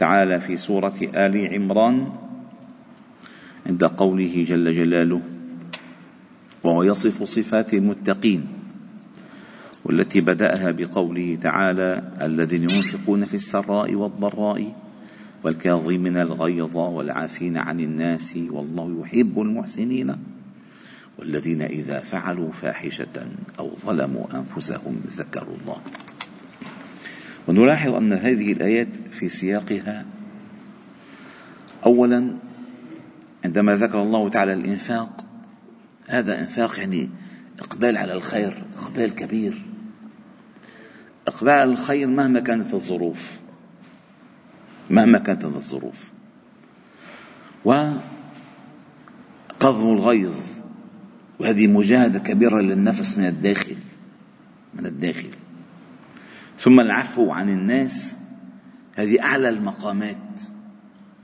تعالى في سورة آل عمران عند قوله جل جلاله وهو يصف صفات المتقين والتي بدأها بقوله تعالى الذين ينفقون في السراء والضراء والكاظمين الغيظ والعافين عن الناس والله يحب المحسنين والذين إذا فعلوا فاحشة أو ظلموا أنفسهم ذكروا الله. ونلاحظ أن هذه الآيات في سياقها أولا عندما ذكر الله تعالى الإنفاق هذا إنفاق يعني إقبال على الخير إقبال كبير. إقبال على الخير مهما كانت الظروف مهما كانت الظروف. وقضم الغيظ وهذه مجاهدة كبيرة للنفس من الداخل من الداخل. ثم العفو عن الناس. هذه أعلى المقامات.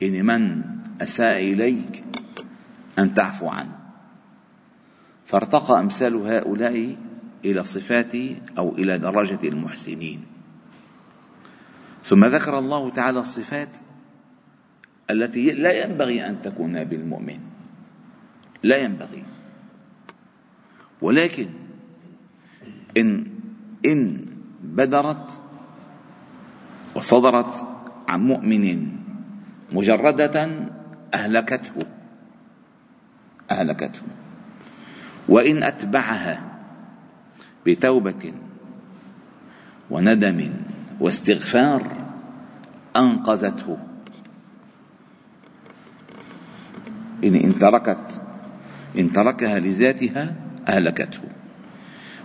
يعني من أساء إليك أن تعفو عنه. فارتقى أمثال هؤلاء إلى صفات أو إلى درجة المحسنين. ثم ذكر الله تعالى الصفات التي لا ينبغي أن تكون بالمؤمن. لا ينبغي. ولكن إن إن بدرت وصدرت عن مؤمن مجردة أهلكته أهلكته. وإن أتبعها بتوبة وندم واستغفار أنقذته. إن إن تركت إن تركها لذاتها أهلكته.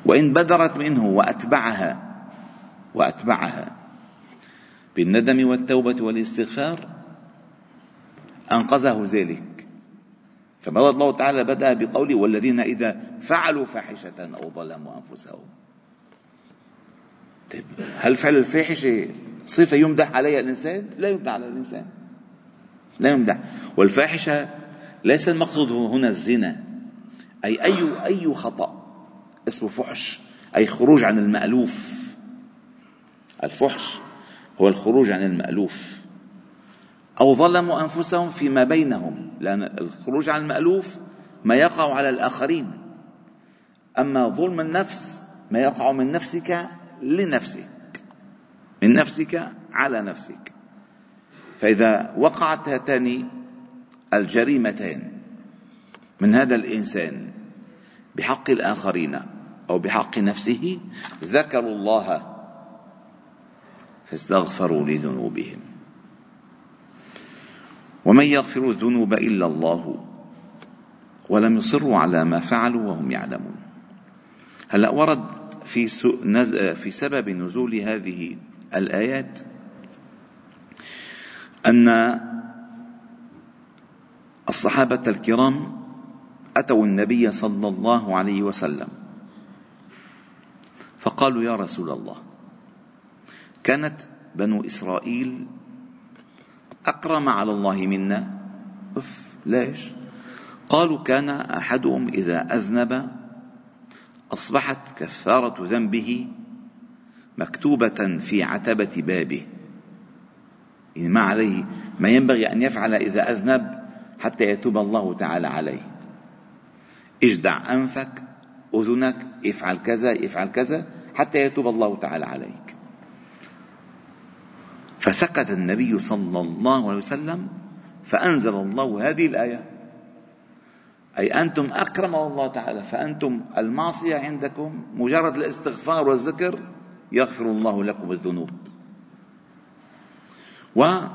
وإن بدرت منه وأتبعها وأتبعها. بالندم والتوبة والاستغفار أنقذه ذلك. فماذا الله تعالى بدأ بقوله والذين إذا فعلوا فاحشة أو ظلموا أنفسهم. طيب هل فعل الفاحشة صفة يمدح عليها الإنسان؟ لا يمدح على الإنسان. لا يمدح. والفاحشة ليس المقصود هنا الزنا أي أي أي خطأ اسمه فحش أي خروج عن المألوف. الفحش هو الخروج عن المألوف. أو ظلموا أنفسهم فيما بينهم لأن الخروج عن المألوف ما يقع على الآخرين. أما ظلم النفس ما يقع من نفسك لنفسك من نفسك على نفسك. فإذا وقعت هاتان الجريمتين من هذا الإنسان بحق الآخرين أو بحق نفسه ذكروا الله فاستغفروا لذنوبهم. ومن يغفر الذنوب إلا الله ولم يصروا على ما فعلوا وهم يعلمون. هلا ورد في في سبب نزول هذه الآيات أن الصحابة الكرام أتوا النبي صلى الله عليه وسلم فقالوا يا رسول الله كانت بنو إسرائيل أكرم على الله منا. أف ليش؟ قالوا كان أحدهم إذا أذنب أصبحت كفارة ذنبه مكتوبة في عتبة بابه. يعني ما عليه ما ينبغي أن يفعل إذا أذنب حتى يتوب الله تعالى عليه. اجدع أنفك أذنك افعل كذا افعل كذا حتى يتوب الله تعالى عليك. فسكت النبي صلى الله عليه وسلم فأنزل الله هذه الآية. أي أنتم أكرم الله تعالى فأنتم المعصية عندكم مجرد الاستغفار والذكر يغفر الله لكم الذنوب. وورد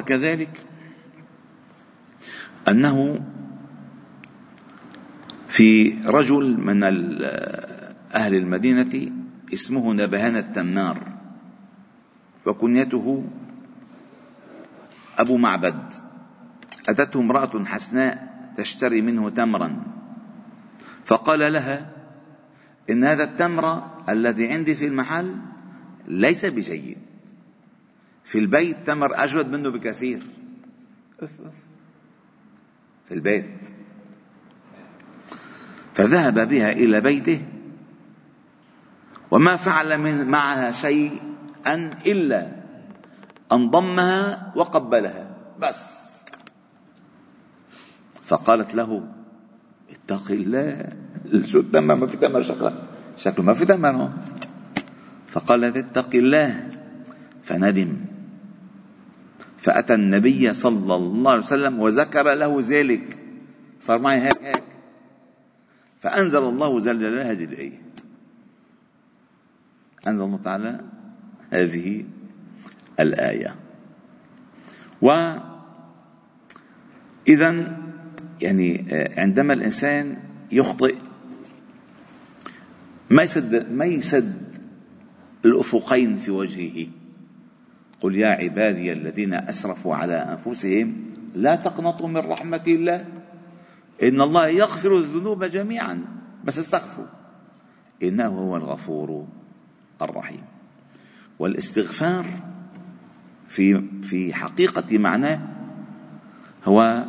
كذلك أنه في رجل من أهل المدينة اسمه نبهان التنار. وكنيته أبو معبد. أتته امرأة حسناء تشتري منه تمرا. فقال لها إن هذا التمر الذي عندي في المحل ليس بجيد. في البيت تمر أجود منه بكثير. في البيت. فذهب بها إلى بيته وما فعل من معها شيئا إلا أن ضمها وقبلها. بس. فقالت له اتق الله. شو التمر ما في تمر شكله شكله ما في تمر فقالت اتق الله. فندم. فأتى النبي صلى الله عليه وسلم وذكر له ذلك. صار معي هيك هيك. فأنزل الله جل جلاله هذه الآية. أنزل الله تعالى هذه الآية. و إذا يعني عندما الإنسان يخطئ ما يسد ما يسد الأفقين في وجهه؟ قل يا عبادي الذين أسرفوا على أنفسهم لا تقنطوا من رحمة الله. إن الله يغفر الذنوب جميعا بس استغفروا. إنه هو الغفور الرحيم. والاستغفار في في حقيقة معناه هو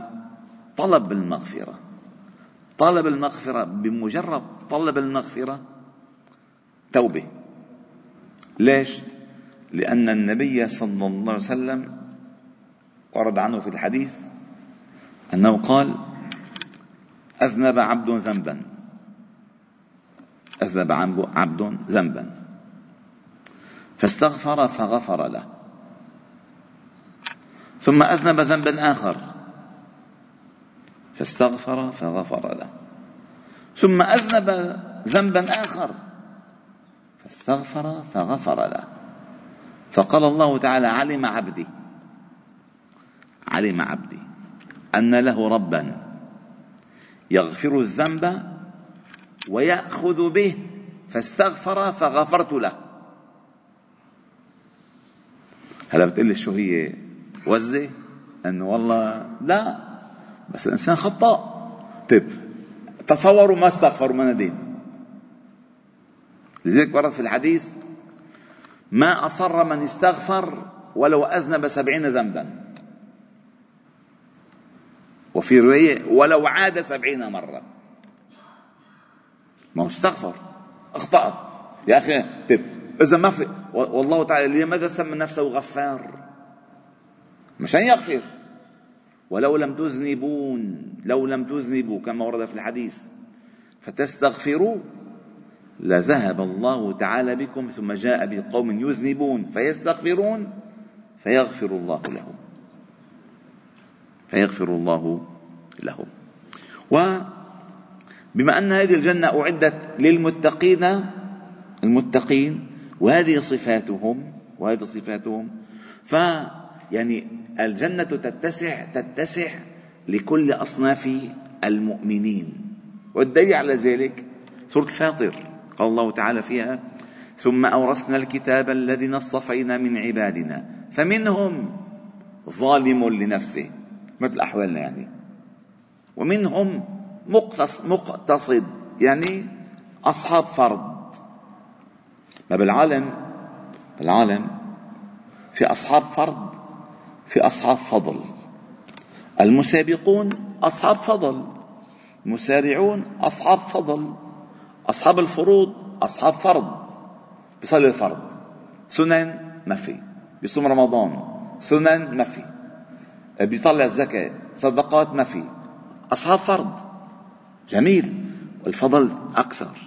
طلب المغفرة. طلب المغفرة بمجرد طلب المغفرة توبة. ليش؟ لأن النبي صلى الله عليه وسلم ورد عنه في الحديث أنه قال أذنب عبد ذنبا. أذنب عبد ذنبا. فاستغفر فغفر له. ثم أذنب ذنبا آخر. فاستغفر فغفر له. ثم أذنب ذنبا آخر. فاستغفر فغفر له. فقال الله تعالى علم عبدي. علم عبدي أن له ربا يغفر الذنب ويأخذ به. فاستغفر فغفرت له. هلا بتقول لي شو هي وزة؟ انه والله لا بس الإنسان خطاء طيب تصوروا ما استغفروا ما ندين لذلك ورد في الحديث ما أصر من استغفر ولو أذنب سبعين ذنبا. وفي رواية ولو عاد سبعين مرة. ما هو استغفر أخطأت. يا أخي طيب إذا ما في والله تعالى لماذا سمى نفسه غفار؟ مشان يغفر. ولو لم تذنبون لو لم تذنبوا كما ورد في الحديث. فتستغفروا لذهب الله تعالى بكم ثم جاء بقوم يذنبون. فيستغفرون فيغفر الله لهم. فيغفر الله لهم. وبما أن هذه الجنة أعدت للمتقين المتقين وهذه صفاتهم وهذه صفاتهم. ف يعني الجنة تتسع تتسع لكل أصناف المؤمنين. والدليل على ذلك سورة فاطر قال الله تعالى فيها ثم أورثنا الكتاب الذين اصطفينا من عبادنا فمنهم ظالم لنفسه. مثل أحوالنا يعني. ومنهم مقتصد يعني أصحاب فرض ما بالعالم بالعالم في أصحاب فرض في أصحاب فضل. المسابقون أصحاب فضل المسارعون أصحاب فضل أصحاب الفروض أصحاب فرض. بيصلي الفرض. سنن ما في بيصوم رمضان. سنن ما في بيطلع الزكاة. صدقات ما في أصحاب فرض. جميل. والفضل أكثر.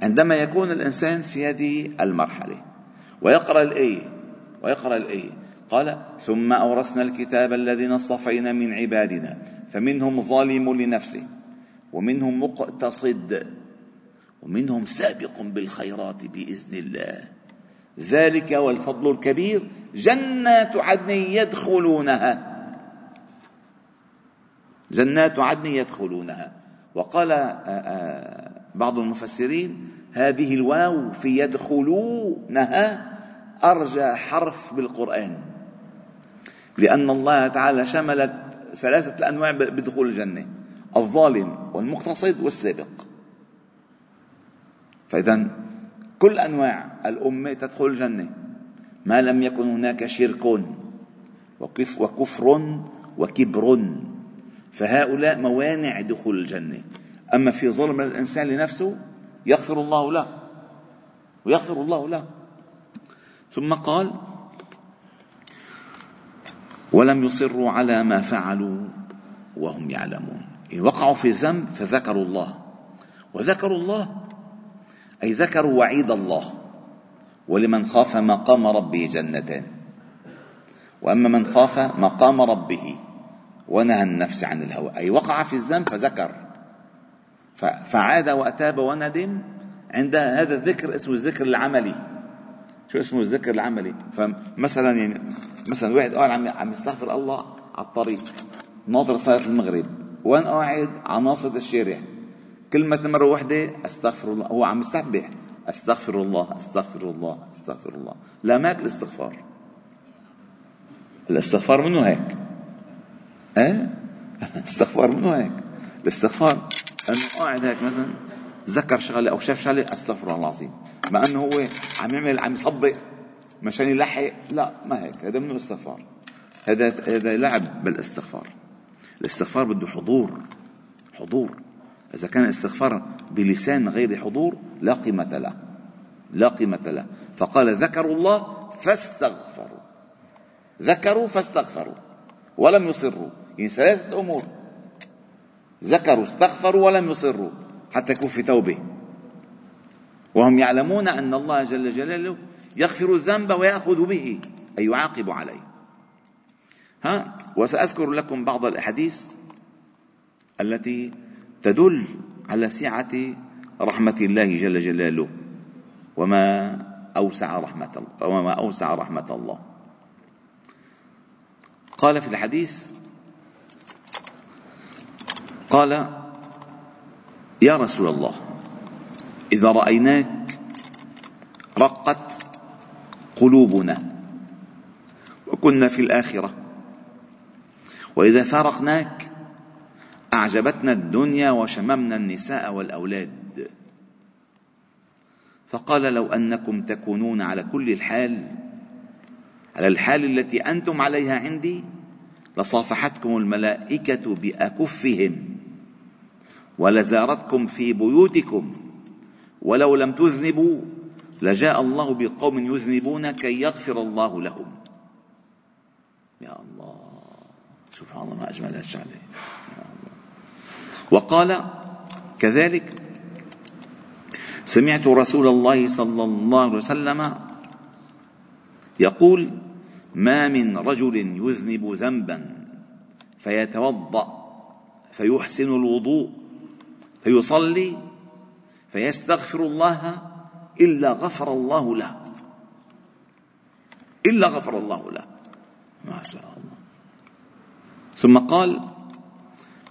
فعندما يكون الإنسان في هذه المرحلة. ويقرأ الآية ويقرأ الآية قال ثم أورثنا الكتاب الذين اصطفينا من عبادنا فمنهم ظالم لنفسه ومنهم مقتصد ومنهم سابق بالخيرات بإذن الله. ذلك هو الفضل الكبير جنات عدن يدخلونها. جنات عدن يدخلونها. وقال بعض المفسرين هذه الواو في يدخلونها أرجى حرف بالقرآن. لأن الله تعالى شملت ثلاثة أنواع بدخول الجنة الظالم والمقتصد والسابق. فإذا كل أنواع الأمة تدخل الجنة ما لم يكن هناك شرك وكفر وكبر. فهؤلاء موانع دخول الجنة. أما في ظلم الإنسان لنفسه يغفر الله له. ويغفر الله له. ثم قال ولم يصروا على ما فعلوا وهم يعلمون. إن وقعوا في ذنب فذكروا الله. وذكروا الله أي ذكروا وعيد الله. ولمن خاف مقام ربه جنتان وأما من خاف مقام ربه ونهى النفس عن الهوى. أي وقع في الذنب فذكر. فعاد وأتاب وندم عند هذا الذكر اسمه الذكر العملي. شو اسمه الذكر العملي؟ فمثلا يعني مثلا واحد قاعد عم عم يستغفر الله على الطريق ناطر صلاة المغرب وين قاعد على ناصية الشارع. كل ما تمر وحدة أستغفر الله هو عم يستحبح أستغفر الله أستغفر الله أستغفر الله. لا ماك الاستغفار. الاستغفار منه هيك. إيه؟ الاستغفار منه هيك. الاستغفار انه قاعد هيك مثلا ذكر شغله أو شاف شغله أستغفر الله العظيم. مع إنه هو عم يعمل عم يصبق مشان يلحق لا ما هيك. هذا منه استغفار هذا هذا لعب بالاستغفار. الاستغفار بده حضور. حضور. إذا كان الاستغفار بلسان غير حضور لا قيمة له. لا قيمة له. فقال ذكروا الله فاستغفروا. ذكروا فاستغفروا. ولم يصروا. يعني ثلاثة أمور. ذكروا استغفروا ولم يصروا حتى يكون في توبة. وهم يعلمون أن الله جل جلاله يغفر الذنب ويأخذ به أي يعاقب عليه. ها؟ وسأذكر لكم بعض الأحاديث التي تدل على سعة رحمة الله جل جلاله وما أوسع رحمة الله وما أوسع رحمة الله. قال في الحديث قال يا رسول الله إذا رأيناك رقت قلوبنا وكنا في الآخرة وإذا فارقناك أعجبتنا الدنيا وشممنا النساء والأولاد. فقال لو أنكم تكونون على كل الحال على الحال التي أنتم عليها عندي لصافحتكم الملائكة بأكفهم. ولزارتكم في بيوتكم. ولو لم تذنبوا لجاء الله بقوم يذنبون كي يغفر الله لهم. يا الله. سبحان الله ما أجمل هالشغلة وقال كذلك سمعت رسول الله صلى الله عليه وسلم يقول ما من رجل يذنب ذنبا فيتوضأ فيحسن الوضوء. فيصلي فيستغفر الله إلا غفر الله له. إلا غفر الله له. ما شاء الله. ثم قال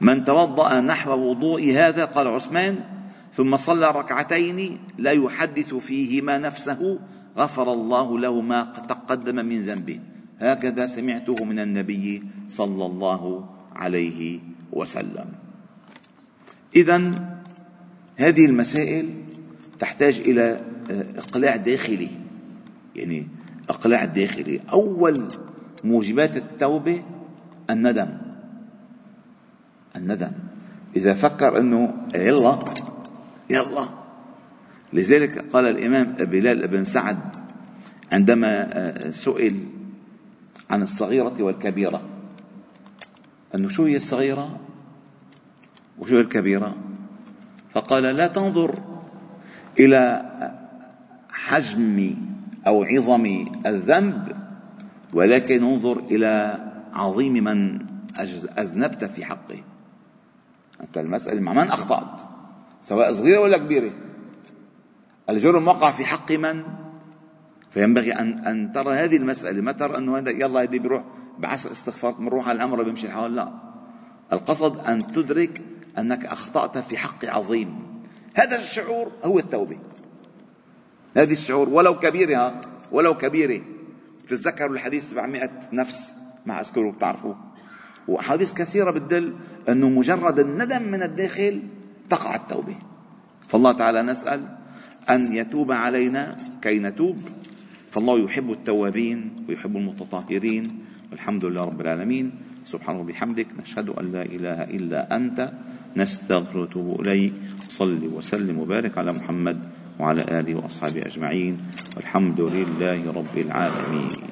من توضأ نحو وضوء هذا قال عثمان. ثم صلى ركعتين لا يحدث فيهما نفسه غفر الله له ما تقدم من ذنبه. هكذا سمعته من النبي صلى الله عليه وسلم. اذا هذه المسائل تحتاج إلى إقلاع داخلي. يعني إقلاع داخلي. أول موجبات التوبة الندم. الندم. إذا فكر أنه يلا يلا. لذلك قال الإمام بلال بن سعد عندما آه، سئل عن الصغيرة والكبيرة. أنه شو هي الصغيرة وشو الكبيرة؟ فقال لا تنظر إلى حجم أو عظم الذنب ولكن انظر إلى عظيم من أذنبت في حقه. أنت المسألة مع من أخطأت؟ سواء صغيرة ولا كبيرة. الجرم وقع في حق من؟ فينبغي أن أن ترى هذه المسألة. ما ترى أنه هذا يلا هذه بيروح بعشر استغفار بنروح على الأمر بيمشي الحال؟ لا. القصد أن تدرك أنك أخطأت في حق عظيم. هذا الشعور هو التوبة. هذه الشعور ولو كبيرة ولو كبيرة. تتذكروا الحديث 700 نفس ما أذكره بتعرفوه. وأحاديث كثيرة بتدل أنه مجرد الندم من الداخل تقع التوبة. فالله تعالى نسأل أن يتوب علينا كي نتوب. فالله يحب التوابين ويحب المتطهرين. والحمد لله رب العالمين. سبحانه وبحمدك نشهد أن لا إله إلا أنت. نستغفر ونتوب إليك. صل وسلم وبارك على محمد وعلى آله وأصحابه أجمعين. والحمد لله رب العالمين.